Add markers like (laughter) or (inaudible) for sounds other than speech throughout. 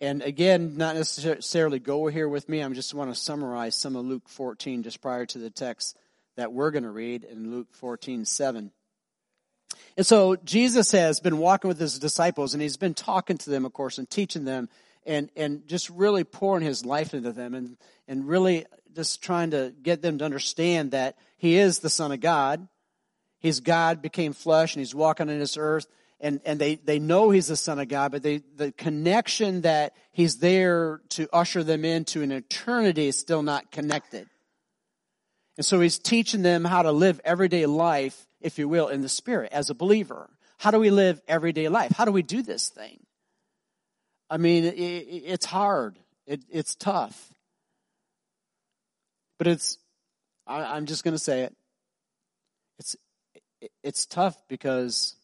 And again, not necessarily go here with me. I just want to summarize some of Luke 14 just prior to the text that we're going to read in Luke 14, 7. And so Jesus has been walking with his disciples and he's been talking to them, of course, and teaching them and, and just really pouring his life into them and, and really just trying to get them to understand that he is the Son of God. He's God became flesh and he's walking on this earth. And, and they, they know he's the Son of God, but they, the connection that he's there to usher them into an eternity is still not connected. And so he's teaching them how to live everyday life, if you will, in the Spirit as a believer. How do we live everyday life? How do we do this thing? I mean, it, it's hard. It, it's tough. But it's, I, am just going to say it. It's, it's tough because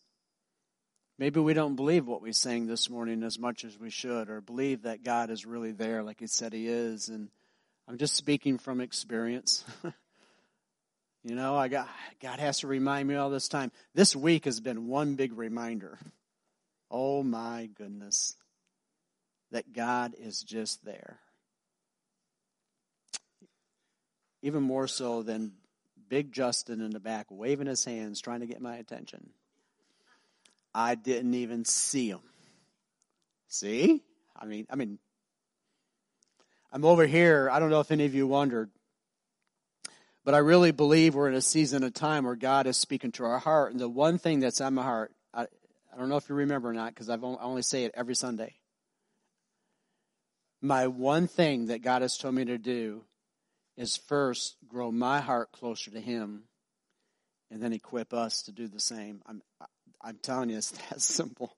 maybe we don't believe what we sang this morning as much as we should, or believe that God is really there like He said He is. And I'm just speaking from experience. (laughs) you know, I got God has to remind me all this time. This week has been one big reminder. Oh my goodness that God is just there. Even more so than Big Justin in the back waving his hands trying to get my attention. I didn't even see him. See? I mean, I mean, I'm over here. I don't know if any of you wondered, but I really believe we're in a season of time where God is speaking to our heart. And the one thing that's on my heart, I, I don't know if you remember or not, because I only say it every Sunday my one thing that God has told me to do is first grow my heart closer to Him and then equip us to do the same. I'm, I'm telling you, it's (laughs) that simple.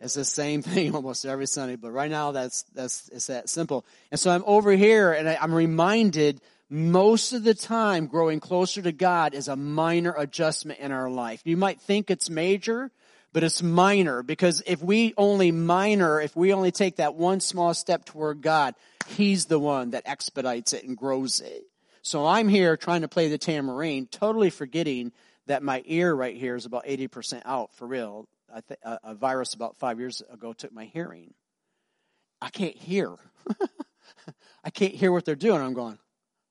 It's the same thing (laughs) almost every Sunday, but right now that's, that's, it's that simple. And so I'm over here and I, I'm reminded most of the time growing closer to God is a minor adjustment in our life. You might think it's major, but it's minor because if we only minor, if we only take that one small step toward God, He's the one that expedites it and grows it. So I'm here trying to play the tambourine, totally forgetting that my ear right here is about 80% out for real. Th- a virus about five years ago took my hearing. I can't hear. (laughs) I can't hear what they're doing. I'm going,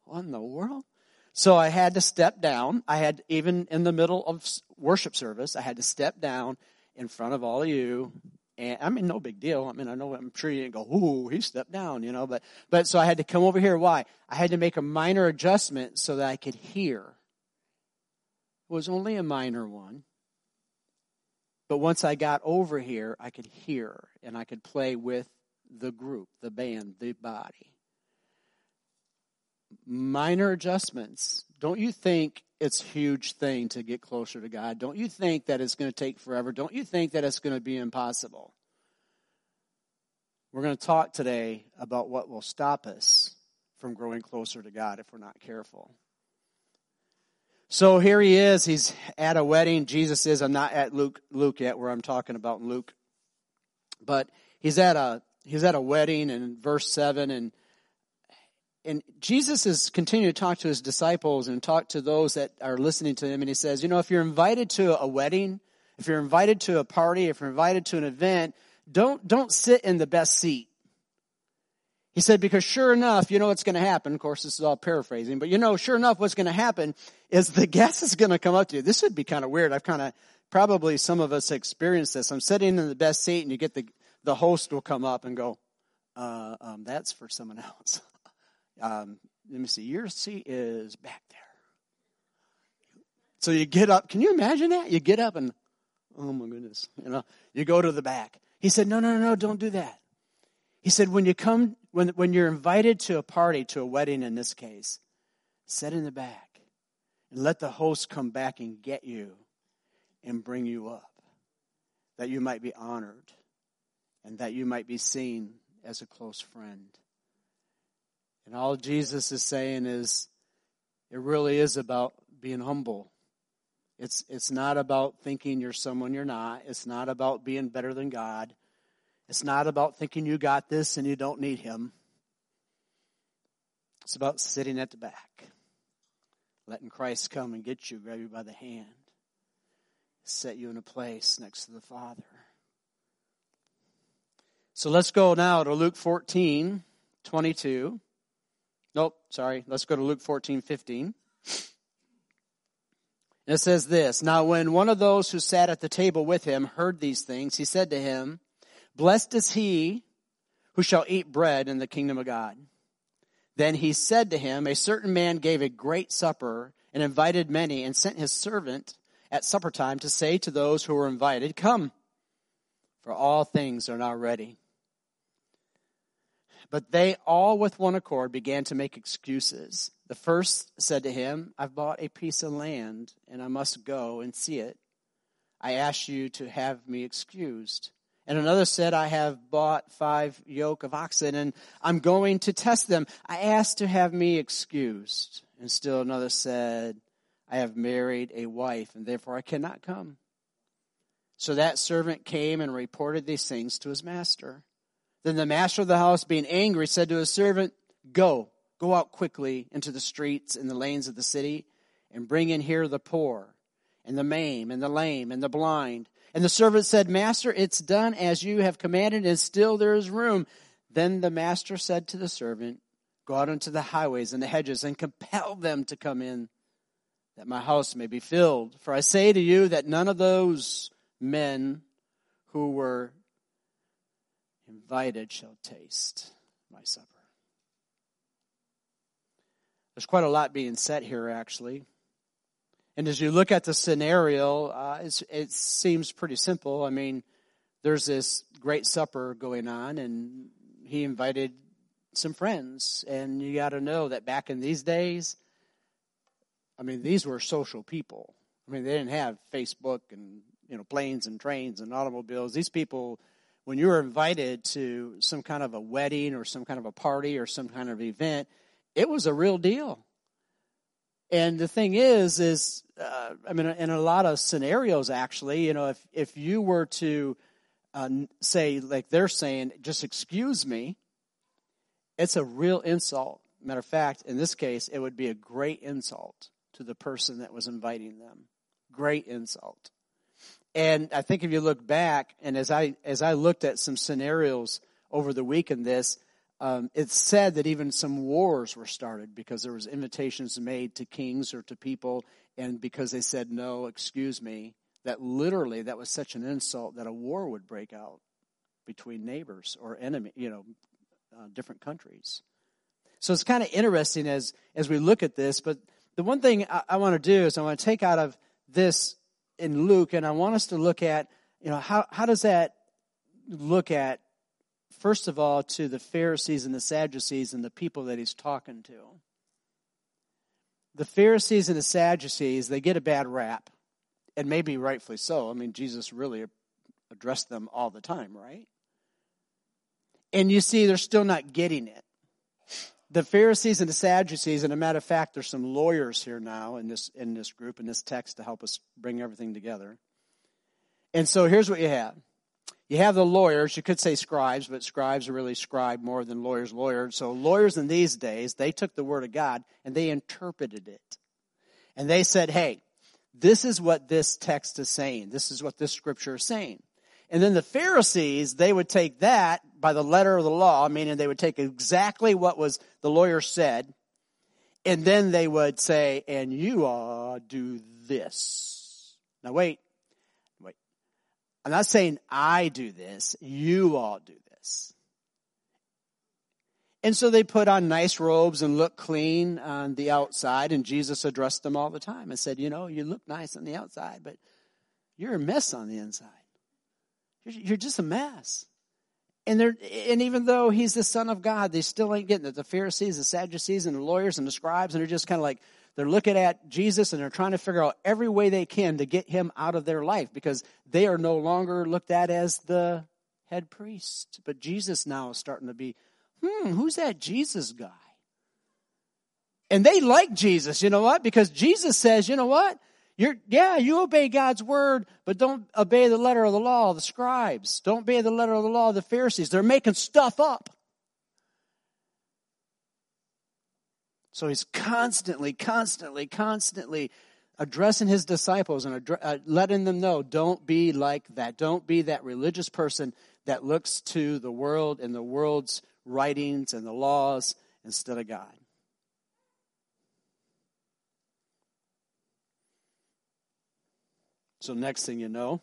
what in the world? So I had to step down. I had, even in the middle of worship service, I had to step down in front of all of you. And I mean, no big deal. I mean, I know, I'm sure you didn't go, ooh, he stepped down, you know, but, but so I had to come over here. Why? I had to make a minor adjustment so that I could hear. Was only a minor one. But once I got over here, I could hear and I could play with the group, the band, the body minor adjustments. Don't you think it's a huge thing to get closer to God? Don't you think that it's going to take forever? Don't you think that it's going to be impossible? We're going to talk today about what will stop us from growing closer to God if we're not careful. So here he is. He's at a wedding. Jesus is. I'm not at Luke, Luke yet, where I'm talking about Luke, but he's at a he's at a wedding in verse seven, and and Jesus is continuing to talk to his disciples and talk to those that are listening to him. And he says, you know, if you're invited to a wedding, if you're invited to a party, if you're invited to an event, don't, don't sit in the best seat. He said, because sure enough, you know what's going to happen. Of course, this is all paraphrasing, but you know, sure enough, what's going to happen is the (laughs) guest is going to come up to you. This would be kind of weird. I've kind of, probably some of us experienced this. I'm sitting in the best seat and you get the, the host will come up and go, uh, um, that's for someone (laughs) else. Um, let me see. Your seat is back there. So you get up. Can you imagine that? You get up and, oh my goodness, you know, you go to the back. He said, no, no, no, no, don't do that. He said, when you come, when, when you're invited to a party, to a wedding in this case, sit in the back and let the host come back and get you and bring you up that you might be honored and that you might be seen as a close friend. And all Jesus is saying is, it really is about being humble. It's, it's not about thinking you're someone you're not. It's not about being better than God. It's not about thinking you got this and you don't need Him. It's about sitting at the back, letting Christ come and get you, grab you by the hand, set you in a place next to the Father. So let's go now to Luke 14, 22. Nope, sorry. Let's go to Luke 14, 15. it says this Now, when one of those who sat at the table with him heard these things, he said to him, Blessed is he who shall eat bread in the kingdom of God. Then he said to him, A certain man gave a great supper and invited many and sent his servant at supper time to say to those who were invited, Come, for all things are now ready. But they all with one accord began to make excuses. The first said to him, I've bought a piece of land and I must go and see it. I ask you to have me excused. And another said, I have bought five yoke of oxen and I'm going to test them. I asked to have me excused. And still another said, I have married a wife and therefore I cannot come. So that servant came and reported these things to his master. Then the master of the house, being angry, said to his servant, Go, go out quickly into the streets and the lanes of the city, and bring in here the poor, and the maimed, and the lame, and the blind. And the servant said, Master, it's done as you have commanded, and still there is room. Then the master said to the servant, Go out into the highways and the hedges, and compel them to come in, that my house may be filled. For I say to you that none of those men who were invited shall taste my supper. There's quite a lot being said here, actually. And as you look at the scenario, uh, it seems pretty simple. I mean, there's this great supper going on, and he invited some friends. And you got to know that back in these days, I mean, these were social people. I mean, they didn't have Facebook and you know planes and trains and automobiles. These people when you were invited to some kind of a wedding or some kind of a party or some kind of event, it was a real deal. And the thing is, is uh, I mean, in a lot of scenarios, actually, you know, if if you were to uh, say, like they're saying, just excuse me, it's a real insult. Matter of fact, in this case, it would be a great insult to the person that was inviting them. Great insult. And I think if you look back, and as I as I looked at some scenarios over the week in this, um, it's said that even some wars were started because there was invitations made to kings or to people, and because they said no, excuse me, that literally that was such an insult that a war would break out between neighbors or enemy, you know, uh, different countries. So it's kind of interesting as as we look at this. But the one thing I, I want to do is I want to take out of this in Luke, and I want us to look at, you know, how, how does that look at, first of all, to the Pharisees and the Sadducees and the people that he's talking to. The Pharisees and the Sadducees, they get a bad rap, and maybe rightfully so. I mean, Jesus really addressed them all the time, right? And you see, they're still not getting it the Pharisees and the Sadducees, and a matter of fact, there's some lawyers here now in this in this group in this text to help us bring everything together. And so here's what you have. You have the lawyers, you could say scribes, but scribes are really scribe more than lawyers lawyers. So lawyers in these days, they took the word of God and they interpreted it. And they said, hey, this is what this text is saying. This is what this scripture is saying. And then the Pharisees, they would take that by the letter of the law, meaning they would take exactly what was the lawyer said, and then they would say, and you all do this. Now wait. I'm not saying I do this, you all do this. And so they put on nice robes and look clean on the outside, and Jesus addressed them all the time and said, You know, you look nice on the outside, but you're a mess on the inside. You're just a mess. And they're, and even though he's the son of God, they still ain't getting it. The Pharisees, the Sadducees, and the lawyers and the scribes, and they're just kind of like, they're looking at Jesus and they're trying to figure out every way they can to get him out of their life because they are no longer looked at as the head priest. But Jesus now is starting to be, hmm, who's that Jesus guy? And they like Jesus, you know what? Because Jesus says, you know what? You're, yeah, you obey God's word, but don't obey the letter of the law the scribes. Don't obey the letter of the law the Pharisees. They're making stuff up. So he's constantly, constantly, constantly addressing his disciples and uh, letting them know don't be like that. Don't be that religious person that looks to the world and the world's writings and the laws instead of God. So, next thing you know,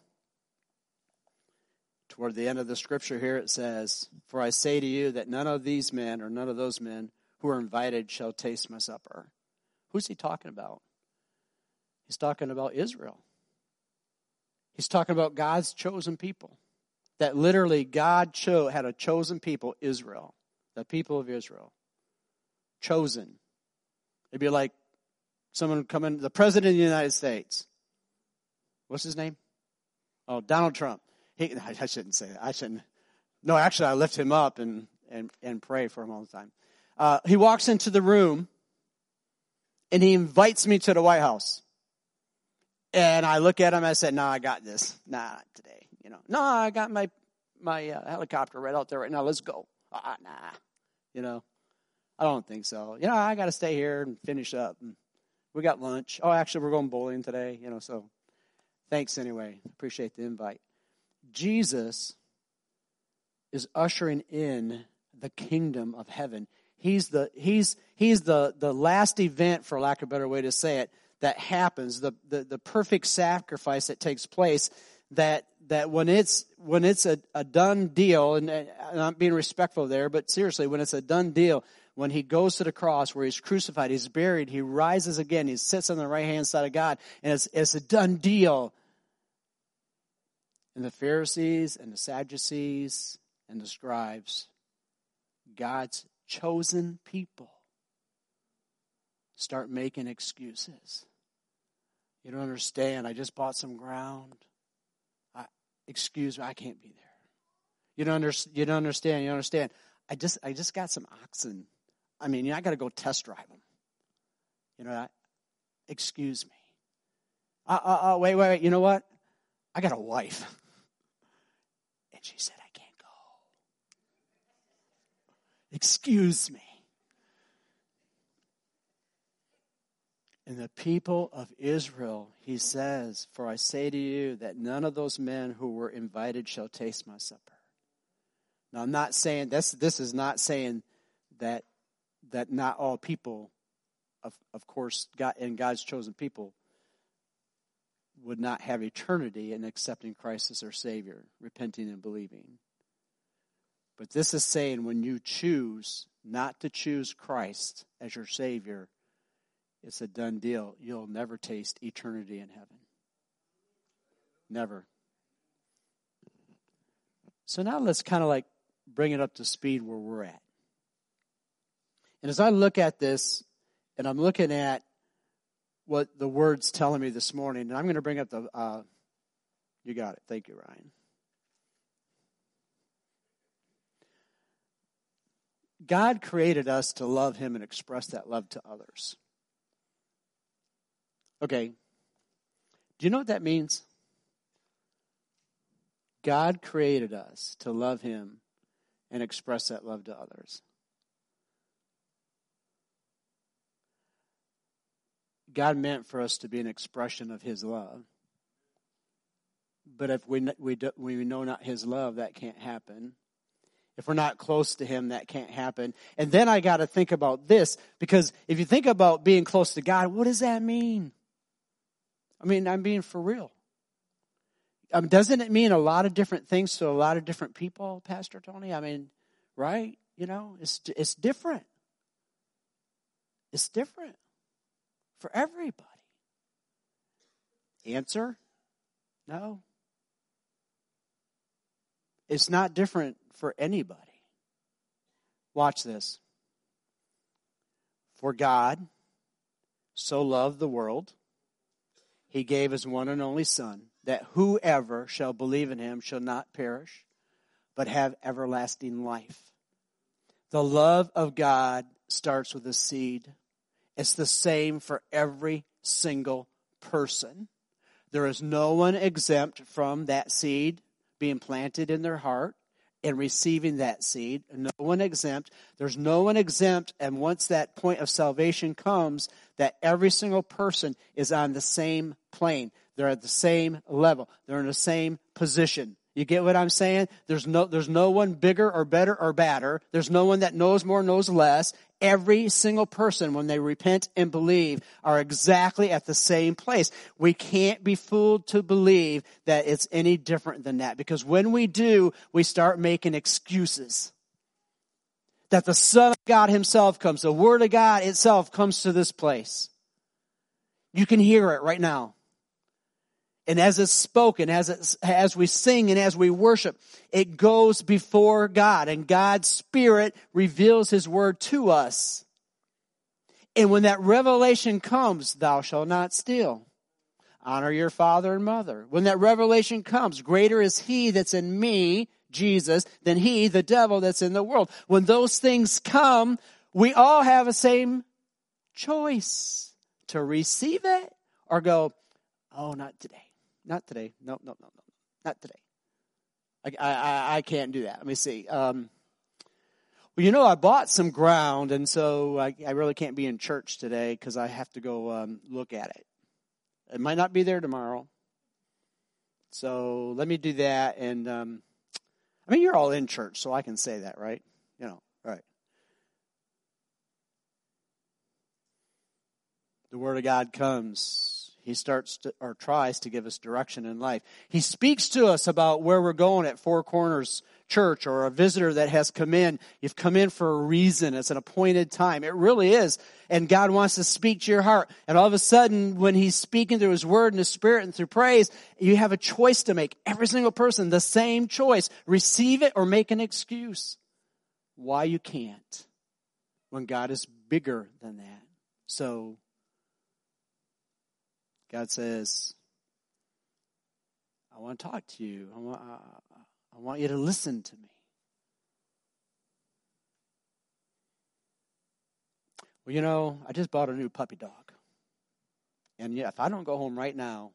toward the end of the scripture here, it says, For I say to you that none of these men or none of those men who are invited shall taste my supper. Who's he talking about? He's talking about Israel. He's talking about God's chosen people. That literally God cho- had a chosen people, Israel, the people of Israel. Chosen. It'd be like someone coming, the president of the United States. What's his name? Oh, Donald Trump. He, I shouldn't say that. I shouldn't. No, actually, I lift him up and, and, and pray for him all the time. Uh, he walks into the room and he invites me to the White House. And I look at him. I said, "No, I got this. Nah, today. You know, no, I got my my uh, helicopter right out there right now. Let's go. Uh, nah, you know, I don't think so. You know, I got to stay here and finish up. We got lunch. Oh, actually, we're going bowling today. You know, so thanks anyway. Appreciate the invite. Jesus is ushering in the kingdom of heaven. He's the he's he's the the last event, for lack of a better way to say it, that happens, the the, the perfect sacrifice that takes place. That that when it's when it's a, a done deal, and, and I'm being respectful there, but seriously, when it's a done deal, when he goes to the cross where he's crucified, he's buried, he rises again, he sits on the right hand side of God, and it's, it's a done deal. And the Pharisees and the Sadducees and the scribes, God's chosen people, start making excuses. You don't understand. I just bought some ground. I, excuse me, I can't be there. You don't, under, you don't understand. You don't understand. I just, I just got some oxen. I mean, you know, I got to go test drive them. You know, I, excuse me. Uh, uh, uh, wait, wait, wait. You know what? I got a wife. (laughs) And she said, I can't go. Excuse me. And the people of Israel, he says, For I say to you that none of those men who were invited shall taste my supper. Now I'm not saying this this is not saying that that not all people of of course God and God's chosen people would not have eternity in accepting Christ as their Savior, repenting and believing. But this is saying when you choose not to choose Christ as your Savior, it's a done deal. You'll never taste eternity in heaven. Never. So now let's kind of like bring it up to speed where we're at. And as I look at this, and I'm looking at what the word's telling me this morning, and I'm going to bring up the. Uh, you got it. Thank you, Ryan. God created us to love Him and express that love to others. Okay. Do you know what that means? God created us to love Him and express that love to others. God meant for us to be an expression of His love. But if we, we, do, we know not His love, that can't happen. If we're not close to Him, that can't happen. And then I got to think about this because if you think about being close to God, what does that mean? I mean, I'm being for real. Um, doesn't it mean a lot of different things to a lot of different people, Pastor Tony? I mean, right? You know, it's it's different. It's different for everybody. Answer? No. It's not different for anybody. Watch this. For God so loved the world he gave his one and only Son, that whoever shall believe in him shall not perish, but have everlasting life. The love of God starts with a seed. It's the same for every single person. There is no one exempt from that seed being planted in their heart and receiving that seed. No one exempt. There's no one exempt. And once that point of salvation comes, that every single person is on the same plane. They're at the same level. They're in the same position You get what I'm saying? There's no, there's no one bigger or better or badder. There's no one that knows more, knows less. Every single person, when they repent and believe, are exactly at the same place. We can't be fooled to believe that it's any different than that. Because when we do, we start making excuses. That the Son of God Himself comes, the Word of God itself comes to this place. You can hear it right now. And as it's spoken, as, it's, as we sing and as we worship, it goes before God and God's Spirit reveals His Word to us. And when that revelation comes, thou shalt not steal. Honor your father and mother. When that revelation comes, greater is He that's in me, Jesus, than He, the devil that's in the world. When those things come, we all have a same choice to receive it or go, oh, not today. Not today. No, no, no, no. Not today. I, I, I can't do that. Let me see. Um, well, you know, I bought some ground, and so I, I really can't be in church today because I have to go um, look at it. It might not be there tomorrow. So let me do that. And um, I mean, you're all in church, so I can say that, right? You know, right. The Word of God comes he starts to, or tries to give us direction in life. He speaks to us about where we're going at Four Corners Church or a visitor that has come in. You've come in for a reason. It's an appointed time. It really is. And God wants to speak to your heart. And all of a sudden, when He's speaking through His Word and His Spirit and through praise, you have a choice to make. Every single person, the same choice. Receive it or make an excuse. Why you can't when God is bigger than that. So God says, I want to talk to you. I want, I, I want you to listen to me. Well, you know, I just bought a new puppy dog. And yeah, if I don't go home right now,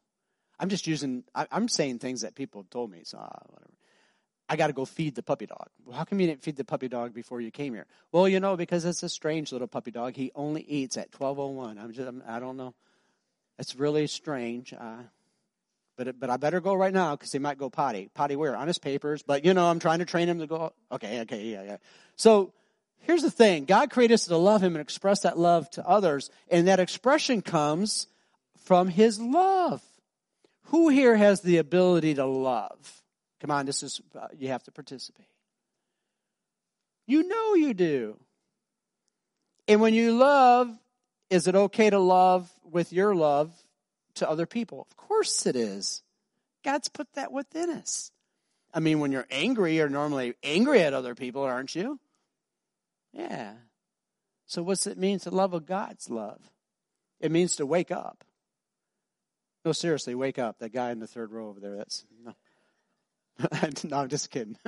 I'm just using, I, am saying things that people have told me, so uh, whatever. I got to go feed the puppy dog. Well, how come you didn't feed the puppy dog before you came here? Well, you know, because it's a strange little puppy dog. He only eats at 12:01. I'm just, I'm, I don't know. It's really strange. Uh, but, it, but I better go right now because he might go potty. Potty where? On his papers. But, you know, I'm trying to train him to go. Okay, okay, yeah, yeah. So here's the thing God created us to love him and express that love to others. And that expression comes from his love. Who here has the ability to love? Come on, this is, uh, you have to participate. You know you do. And when you love, is it okay to love with your love to other people? Of course it is. God's put that within us. I mean, when you're angry, you're normally angry at other people, aren't you? Yeah. So, what's it mean to love of God's love? It means to wake up. No, seriously, wake up. That guy in the third row over there, that's. No, (laughs) no I'm just kidding. (laughs)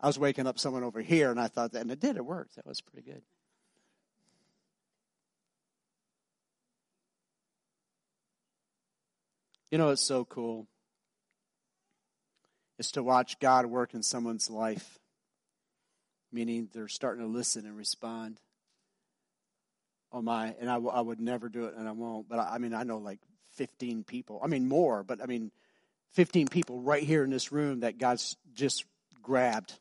I was waking up someone over here, and I thought that, and it did, it worked. That was pretty good. You know, it's so cool. Is to watch God work in someone's life, meaning they're starting to listen and respond. Oh my, and I, I would never do it and I won't, but I, I mean, I know like 15 people, I mean, more, but I mean, 15 people right here in this room that God's just grabbed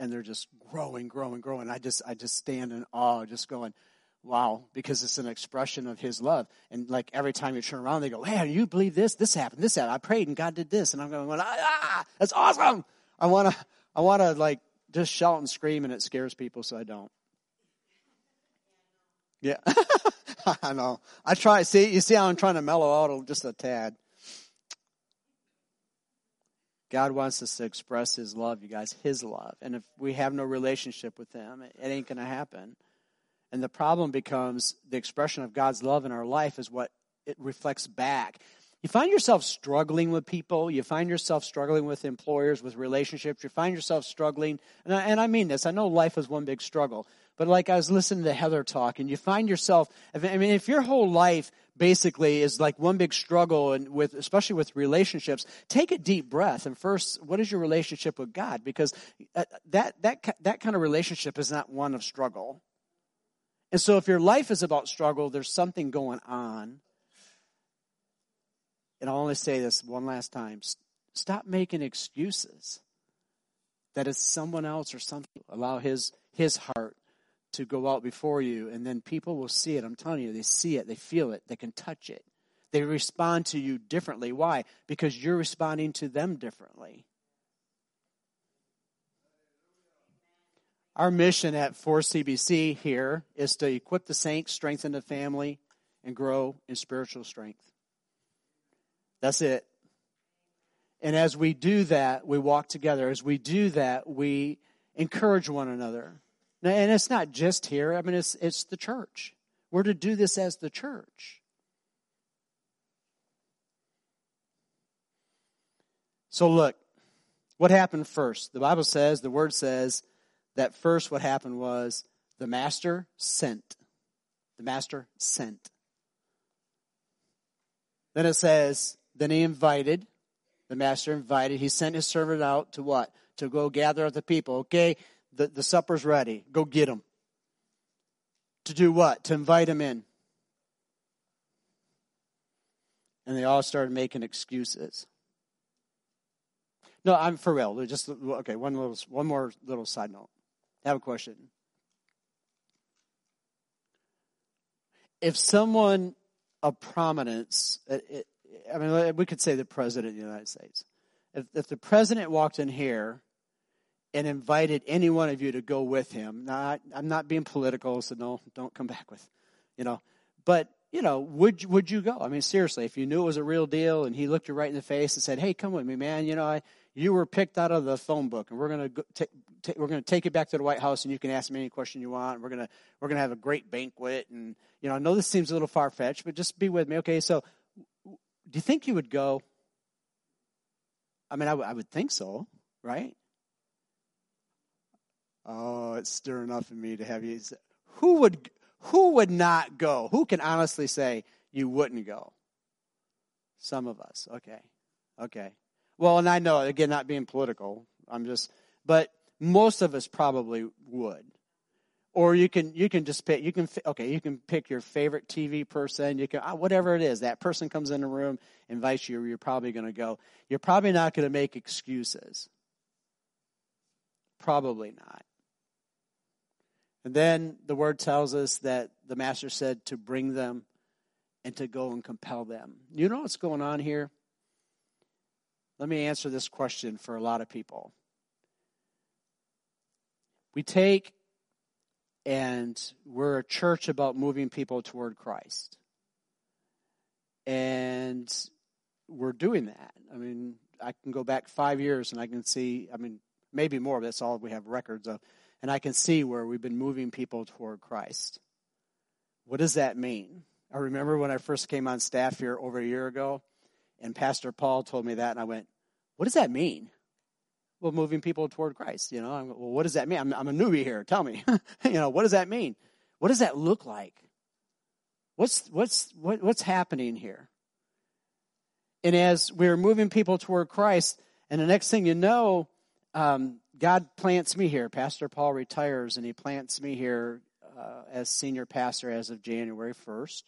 and they're just growing, growing, growing. I just, I just stand in awe, just going, Wow, because it's an expression of his love. And like every time you turn around, they go, Hey, you believe this? This happened, this happened. I prayed and God did this. And I'm going, ah, ah that's awesome. I want to, I want to like just shout and scream and it scares people, so I don't. Yeah. (laughs) I know. I try, see, you see how I'm trying to mellow out just a tad. God wants us to express His love, you guys, His love. And if we have no relationship with Him, it ain't to happen. And the problem becomes the expression of God's love in our life is what it reflects back. You find yourself struggling with people. You find yourself struggling with employers, with relationships. You find yourself struggling. And I, and I mean this. I know life is one big struggle. But like I was listening to Heather talk, and you find yourself, I mean, if your whole life basically is like one big struggle, and with, especially with relationships, take a deep breath. And first, what is your relationship with God? Because uh, that, that, that kind of relationship is not one of struggle. And so if your life is about struggle, there's something going on. And I'll only say this one last time stop making excuses that it's someone else or something. Allow his his heart to go out before you, and then people will see it. I'm telling you, they see it, they feel it, they can touch it. They respond to you differently. Why? Because you're responding to them differently. Our mission at 4CBC here is to equip the saints, strengthen the family, and grow in spiritual strength. That's it. And as we do that, we walk together. As we do that, we encourage one another. And it's not just here. I mean, it's, it's the church. We're to do this as the church. So look, what happened first? The Bible says, the word says, that first what happened was the master sent. The master sent. Then it says, then he invited, the master invited, he sent his servant out to what? To go gather up the people. Okay, the, the supper's ready. Go get them. To do what? To invite them in. And they all started making excuses. No, I'm for real. Just okay. One little, one more little side note. I have a question. If someone of prominence, uh, uh, I mean, uh, we could say the president of the United States. If, if the president walked in here and invited any one of you to go with him. Now, I, I'm not being political, so no, don't come back with, you know. But you know, would would you go? I mean, seriously, if you knew it was a real deal, and he looked you right in the face and said, "Hey, come with me, man. You know, I, you were picked out of the phone book, and we're gonna go, we're gonna take you back to the White House, and you can ask me any question you want. We're gonna we're gonna have a great banquet, and you know, I know this seems a little far fetched, but just be with me, okay? So, do you think you would go? I mean, I, w- I would think so, right? Oh, it's stirring up in me to have you. Who would who would not go? Who can honestly say you wouldn't go? Some of us. Okay. Okay. Well, and I know again, not being political. I'm just, but most of us probably would. Or you can you can just pick you can okay you can pick your favorite TV person you can ah, whatever it is that person comes in the room invites you you're probably going to go you're probably not going to make excuses probably not and then the word tells us that the master said to bring them and to go and compel them. You know what's going on here? Let me answer this question for a lot of people. We take and we're a church about moving people toward Christ. And we're doing that. I mean, I can go back five years and I can see, I mean, maybe more, but that's all we have records of and I can see where we've been moving people toward Christ. What does that mean? I remember when I first came on staff here over a year ago, and Pastor Paul told me that, and I went, What does that mean? Well, moving people toward Christ. You know, I'm, well, what does that mean? I'm, I'm a newbie here. Tell me. (laughs) you know, what does that mean? What does that look like? What's what's what, what's happening here? And as we're moving people toward Christ, and the next thing you know, um, God plants me here. Pastor Paul retires, and he plants me here uh, as senior pastor as of January 1st.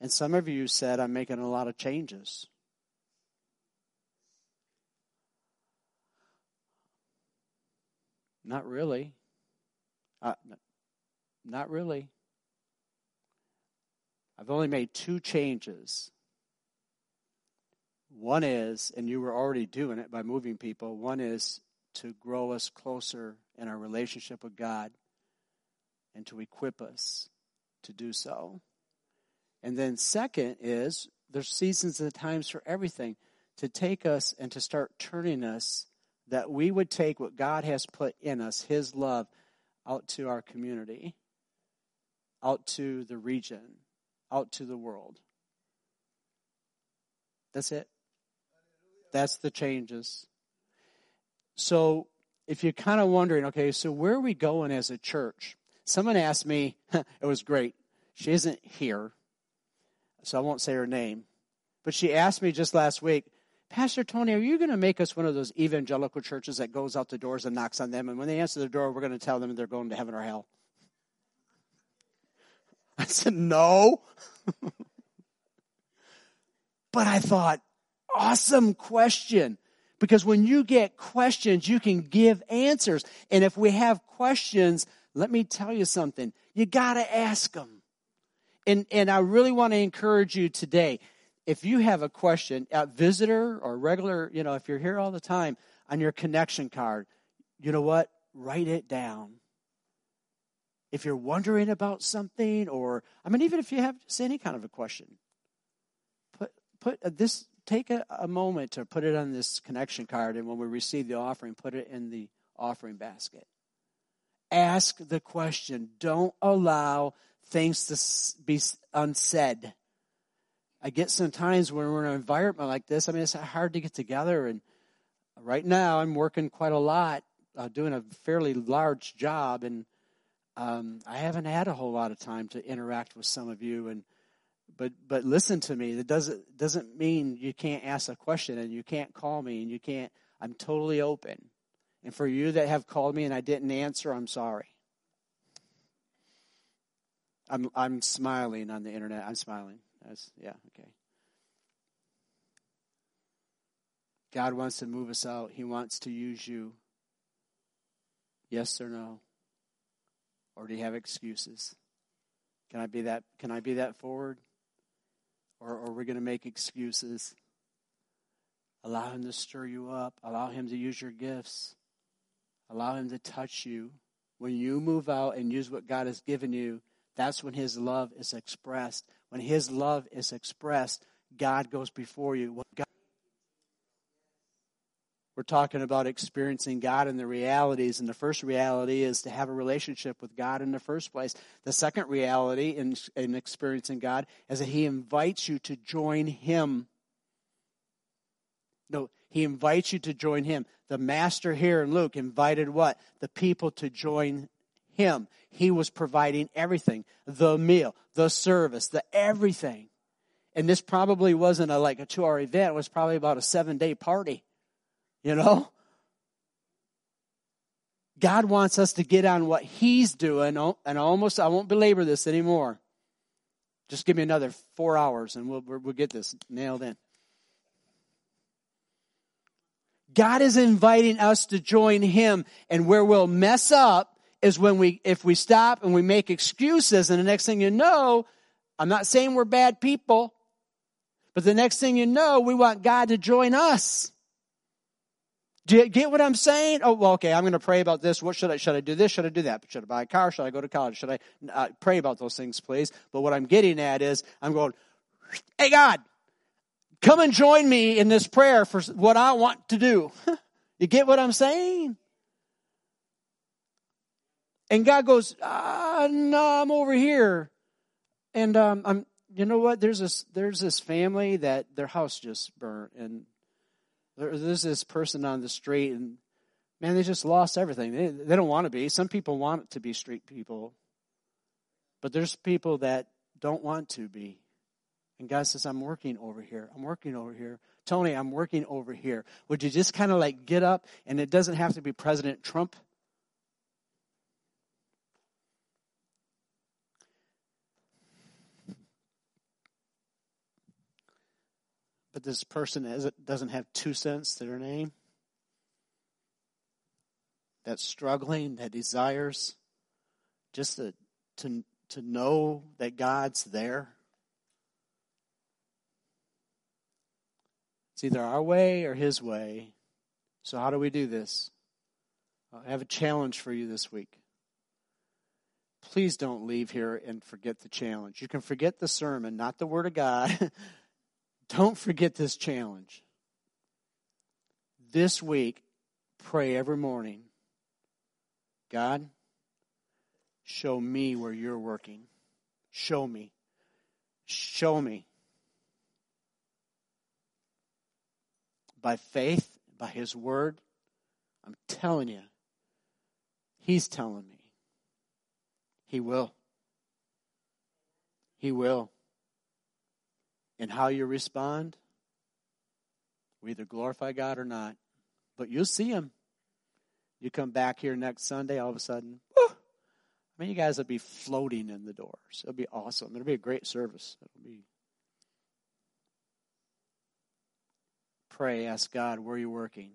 And some of you said, I'm making a lot of changes. Not really. Uh, not really. I've only made two changes one is, and you were already doing it by moving people, one is to grow us closer in our relationship with God and to equip us to do so. And then, second, is there's seasons and times for everything to take us and to start turning us that we would take what God has put in us, His love, out to our community, out to the region, out to the world. That's it. That's the changes. So if you're kind of wondering, okay, so where are we going as a church? Someone asked me, (laughs) it was great. She isn't here, so I won't say her name. But she asked me just last week, Pastor Tony, are you going to make us one of those evangelical churches that goes out the doors and knocks on them? And when they answer the door, we're going to tell them they're going to heaven or hell? (laughs) I said, no. (laughs) but I thought, awesome question. Because when you get questions, you can give answers. And if we have questions, let me tell you something. You gotta ask them. And, and I really want to encourage you today. If you have a question, a visitor or regular, you know, if you're here all the time on your connection card, you know what? Write it down. If you're wondering about something, or, I mean, even if you have any kind of a question, put, put uh, this, take a, a moment to put it on this connection card, and when we receive the offering, put it in the offering basket. Ask the question. Don't allow things to be unsaid. I get sometimes when we're in an environment like this, I mean, it's hard to get together. And right now, I'm working quite a lot, uh, doing a fairly large job, and um, I haven't had a whole lot of time to interact with some of you. And but but listen to me. That doesn't doesn't mean you can't ask a question and you can't call me and you can't. I'm totally open. And for you that have called me and I didn't answer, I'm sorry. I'm I'm smiling on the internet. I'm smiling. That's yeah, okay. God wants to move us out. He wants to use you. Yes or no? Or do you have excuses? Can I be that can I be that forward? Or, or are we going to make excuses? Allow him to stir you up. Allow him to use your gifts. Allow him to touch you. When you move out and use what God has given you, that's when His love is expressed. When His love is expressed, God goes before you. God, we're talking about experiencing God and the realities. And the first reality is to have a relationship with God in the first place. The second reality in, in experiencing God is that He invites you to join Him. No, He invites you to join Him. The master here in Luke invited what? The people to join him. He was providing everything the meal, the service, the everything. And this probably wasn't a, like a two hour event, it was probably about a seven day party. You know? God wants us to get on what He's doing, oh, and almost, I won't belabor this anymore. Just give me another four hours and we'll, we'll get this nailed in. God is inviting us to join Him, and where we'll mess up is when we, if we stop and we make excuses and the next thing you know, I'm not saying we're bad people, but the next thing you know, we want God to join us. Do you get what I'm saying? Oh, well, okay, I'm going to pray about this. What should I, should I do this? Should I do that? Should I buy a car? Should I go to college? Should I uh, pray about those things, please? But what I'm getting at is, I'm going, hey God, come and join me in this prayer for what I want to do. (laughs) you get what I'm saying? And God goes, ah, no, I'm over here. And um, I'm, you know what? There's this, there's this family that their house just burnt, and there's this person on the street, and man, they just lost everything. They, they don't want to be. Some people want to be street people, but there's people that don't want to be. And God says, I'm working over here. I'm working over here. Tony, I'm working over here. Would you just kind of like get up? And it doesn't have to be President Trump. But this person doesn't have two cents to their name, that's struggling, that desires just to, to, to know that God's there. It's either our way or His way. So, how do we do this? Uh, I have a challenge for you this week. Please don't leave here and forget the challenge. You can forget the sermon, not the Word of God. (laughs) Don't forget this challenge. This week, pray every morning God, show me where you're working. Show me. Show me. By faith, by His Word, I'm telling you, He's telling me. He will. He will and how you respond we either glorify God or not. But you'll see Him. You come back here next Sunday, all of a sudden, I mean, you guys will be floating in the doors. It'll be awesome. It'll be a great service. It'll be. pray, ask God, where are you working?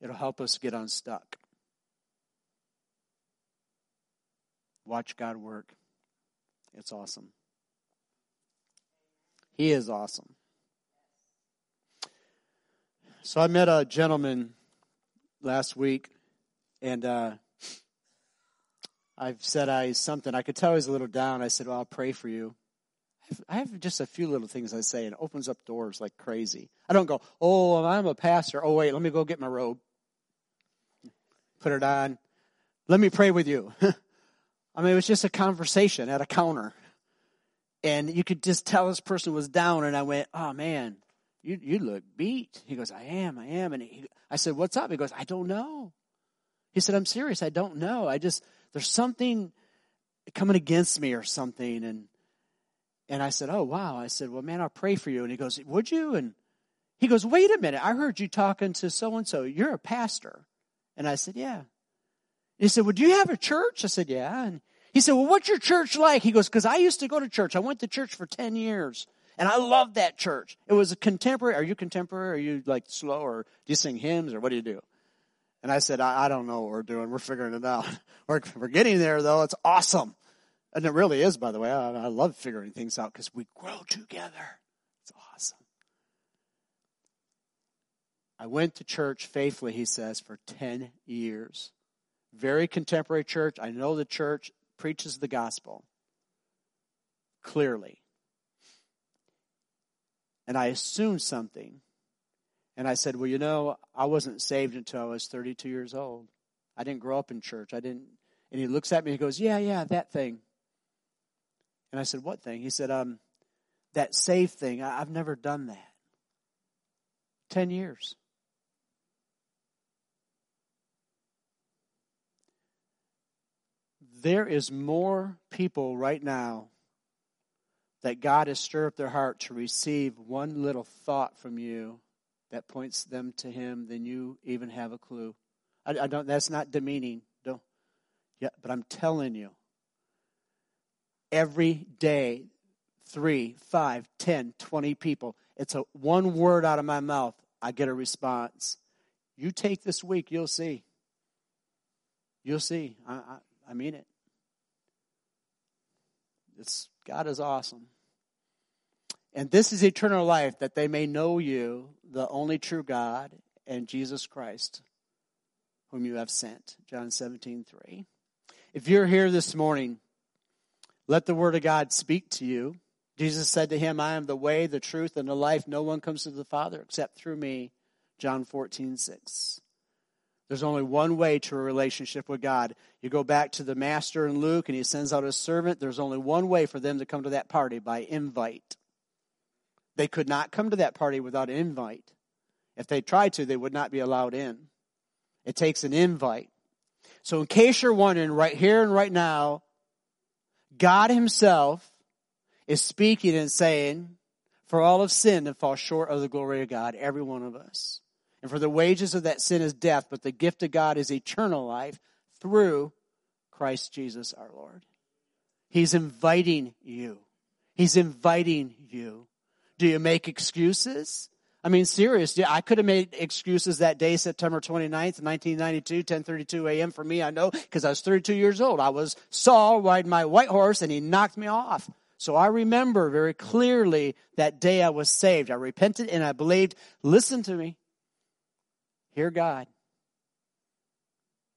It'll help us get unstuck. Watch God work. It's awesome. He is awesome. So I met a gentleman last week, and uh, I've said I something. I could tell he's a little down. I said, "Well, I'll pray for you." I have just a few little things I say, and it opens up doors like crazy. I don't go, "Oh, I'm a pastor." Oh, wait, let me go get my robe, put it on. Let me pray with you. (laughs) I mean, it was just a conversation at a counter. And you could just tell this person was down. And I went, oh, man, you, you look beat. He goes, I am, I am. And he, I said, what's up? He goes, I don't know. He said, I'm serious. I don't know. I just, there's something coming against me or something. And, and I said, oh, wow. I said, well, man, I'll pray for you. And he goes, would you? And he goes, wait a minute. I heard you talking to so and so. You're a pastor. And I said, yeah. He said, Well, do you have a church? I said, Yeah. And he said, Well, what's your church like? He goes, Because I used to go to church. I went to church for 10 years. And I loved that church. It was a contemporary. Are you contemporary? Are you like slow or do you sing hymns or what do you do? And I said, I, I don't know what we're doing. We're figuring it out. (laughs) We're, we're getting there though. It's awesome. And it really is, by the way. I, I love figuring things out because we grow together. It's awesome. I went to church faithfully, he says, for 10 years. Very contemporary church. I know the church preaches the gospel clearly. And I assumed something. And I said, Well, you know, I wasn't saved until I was 32 years old. I didn't grow up in church. I didn't. And he looks at me and he goes, Yeah, yeah, that thing. And I said, What thing? He said, Um, that saved thing. I, I've never done that. 10 years. There is more people right now that God has stirred up their heart to receive one little thought from you that points them to Him than you even have a clue. I, I don't. That's not demeaning. Don't. Yeah, but I'm telling you. Every day, three, five, ten, twenty people. It's a one word out of my mouth. I get a response. You take this week, you'll see. You'll see. I, I, I mean it. It's, God is awesome. And this is eternal life, that they may know you, the only true God, and Jesus Christ, whom you have sent. John 17, 3. If you're here this morning, let the word of God speak to you. Jesus said to him, I am the way, the truth, and the life. No one comes to the Father except through me. John 14, 6. There's only one way to a relationship with God. You go back to the master in Luke and he sends out a servant. There's only one way for them to come to that party by invite. They could not come to that party without an invite. If they tried to, they would not be allowed in. It takes an invite. So, in case you're wondering, right here and right now, God Himself is speaking and saying, For all have sinned and fall short of the glory of God, every one of us. And for the wages of that sin is death, but the gift of God is eternal life through Christ Jesus our Lord. He's inviting you. He's inviting you. Do you make excuses? I mean, seriously, I could have made excuses that day, September 29th, 1992, 10:32 a.m. for me. I know because I was 32 years old. I was Saul riding my white horse, and he knocked me off. So I remember very clearly that day I was saved. I repented and I believed. Listen to me. Hear God.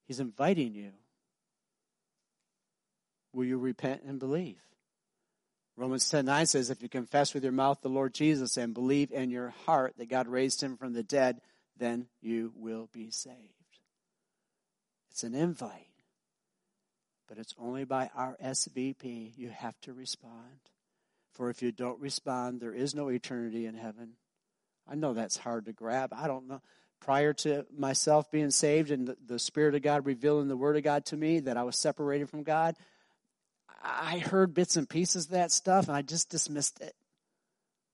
He's inviting you. Will you repent and believe? Romans 10 9 says, If you confess with your mouth the Lord Jesus and believe in your heart that God raised him from the dead, then you will be saved. It's an invite, but it's only by our RSVP you have to respond. For if you don't respond, there is no eternity in heaven. I know that's hard to grab. I don't know prior to myself being saved and the, the, Spirit of God revealing the Word of God to me that I was separated from God, I heard bits and pieces of that stuff and I just dismissed it.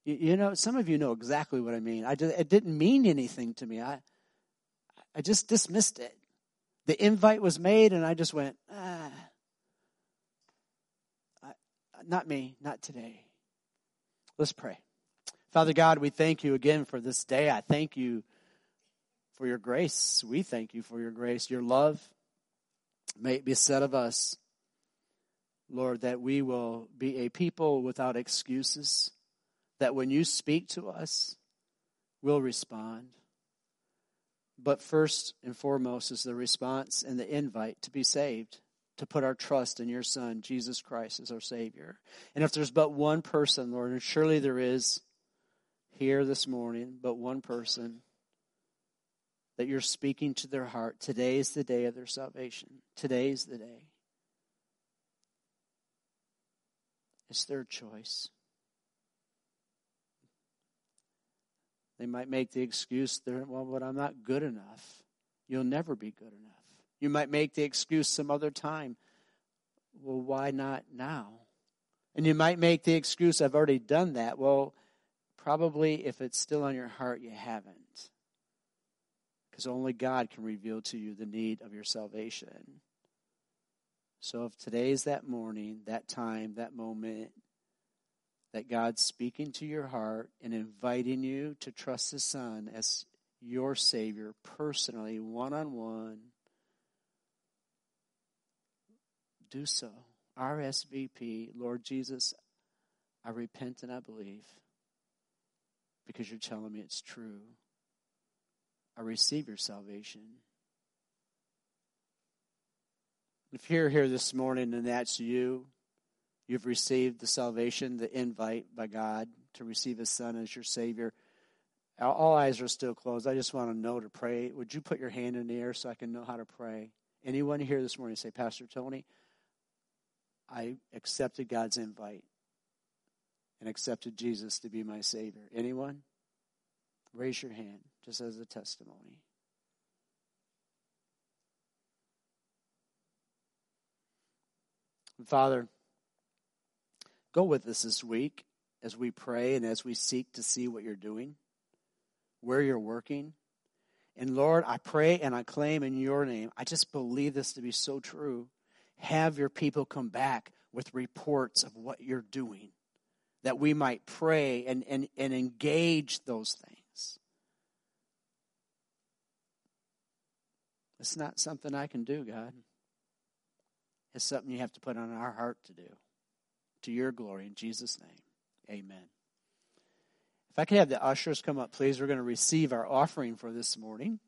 You, you know, some of you know exactly what I mean. I just, it didn't mean anything to me. I, I just dismissed it. The invite was made and I just went, ah, not me, not today. Let's pray. Father God, we thank you again for this day. I thank you for your grace. We thank you for your grace, your love. May it be said of us, Lord, that we will be a people without excuses, that when you speak to us, we'll respond. But first and foremost is the response and the invite to be saved, to put our trust in your Son, Jesus Christ, as our Savior. And if there's but one person, Lord, and surely there is here this morning, but one person that you're speaking to their heart, today is the day of their salvation. Today is the day. It's their choice. They might make the excuse, well, but I'm not good enough. You'll never be good enough. You might make the excuse some other time. Well, why not now? And you might make the excuse, I've already done that. Well, probably if it's still on your heart, you haven't. Because only God can reveal to you the need of your salvation. So if today is that morning, that time, that moment, that God's speaking to your heart and inviting you to trust His Son as your Savior personally, one on one, do so. RSVP, Lord Jesus, I repent and I believe because you're telling me it's true. I receive your salvation. If you're here this morning and that's you, you've received the salvation, the invite by God to receive His Son as your Savior. All eyes are still closed. I just want to know to pray. Would you put your hand in the air so I can know how to pray? Anyone here this morning say, Pastor Tony, I accepted God's invite and accepted Jesus to be my Savior. Anyone? Raise your hand just as a testimony. Father, go with us this week as we pray and as we seek to see what you're doing, where you're working. And Lord, I pray and I claim in your name, I just believe this to be so true. Have your people come back with reports of what you're doing, that we might pray and, and, and engage those things. It's not something I can do, God. It's something you have to put on our heart to do. To your glory, in Jesus' name. Amen. If I could have the ushers come up, please, we're going to receive our offering for this morning.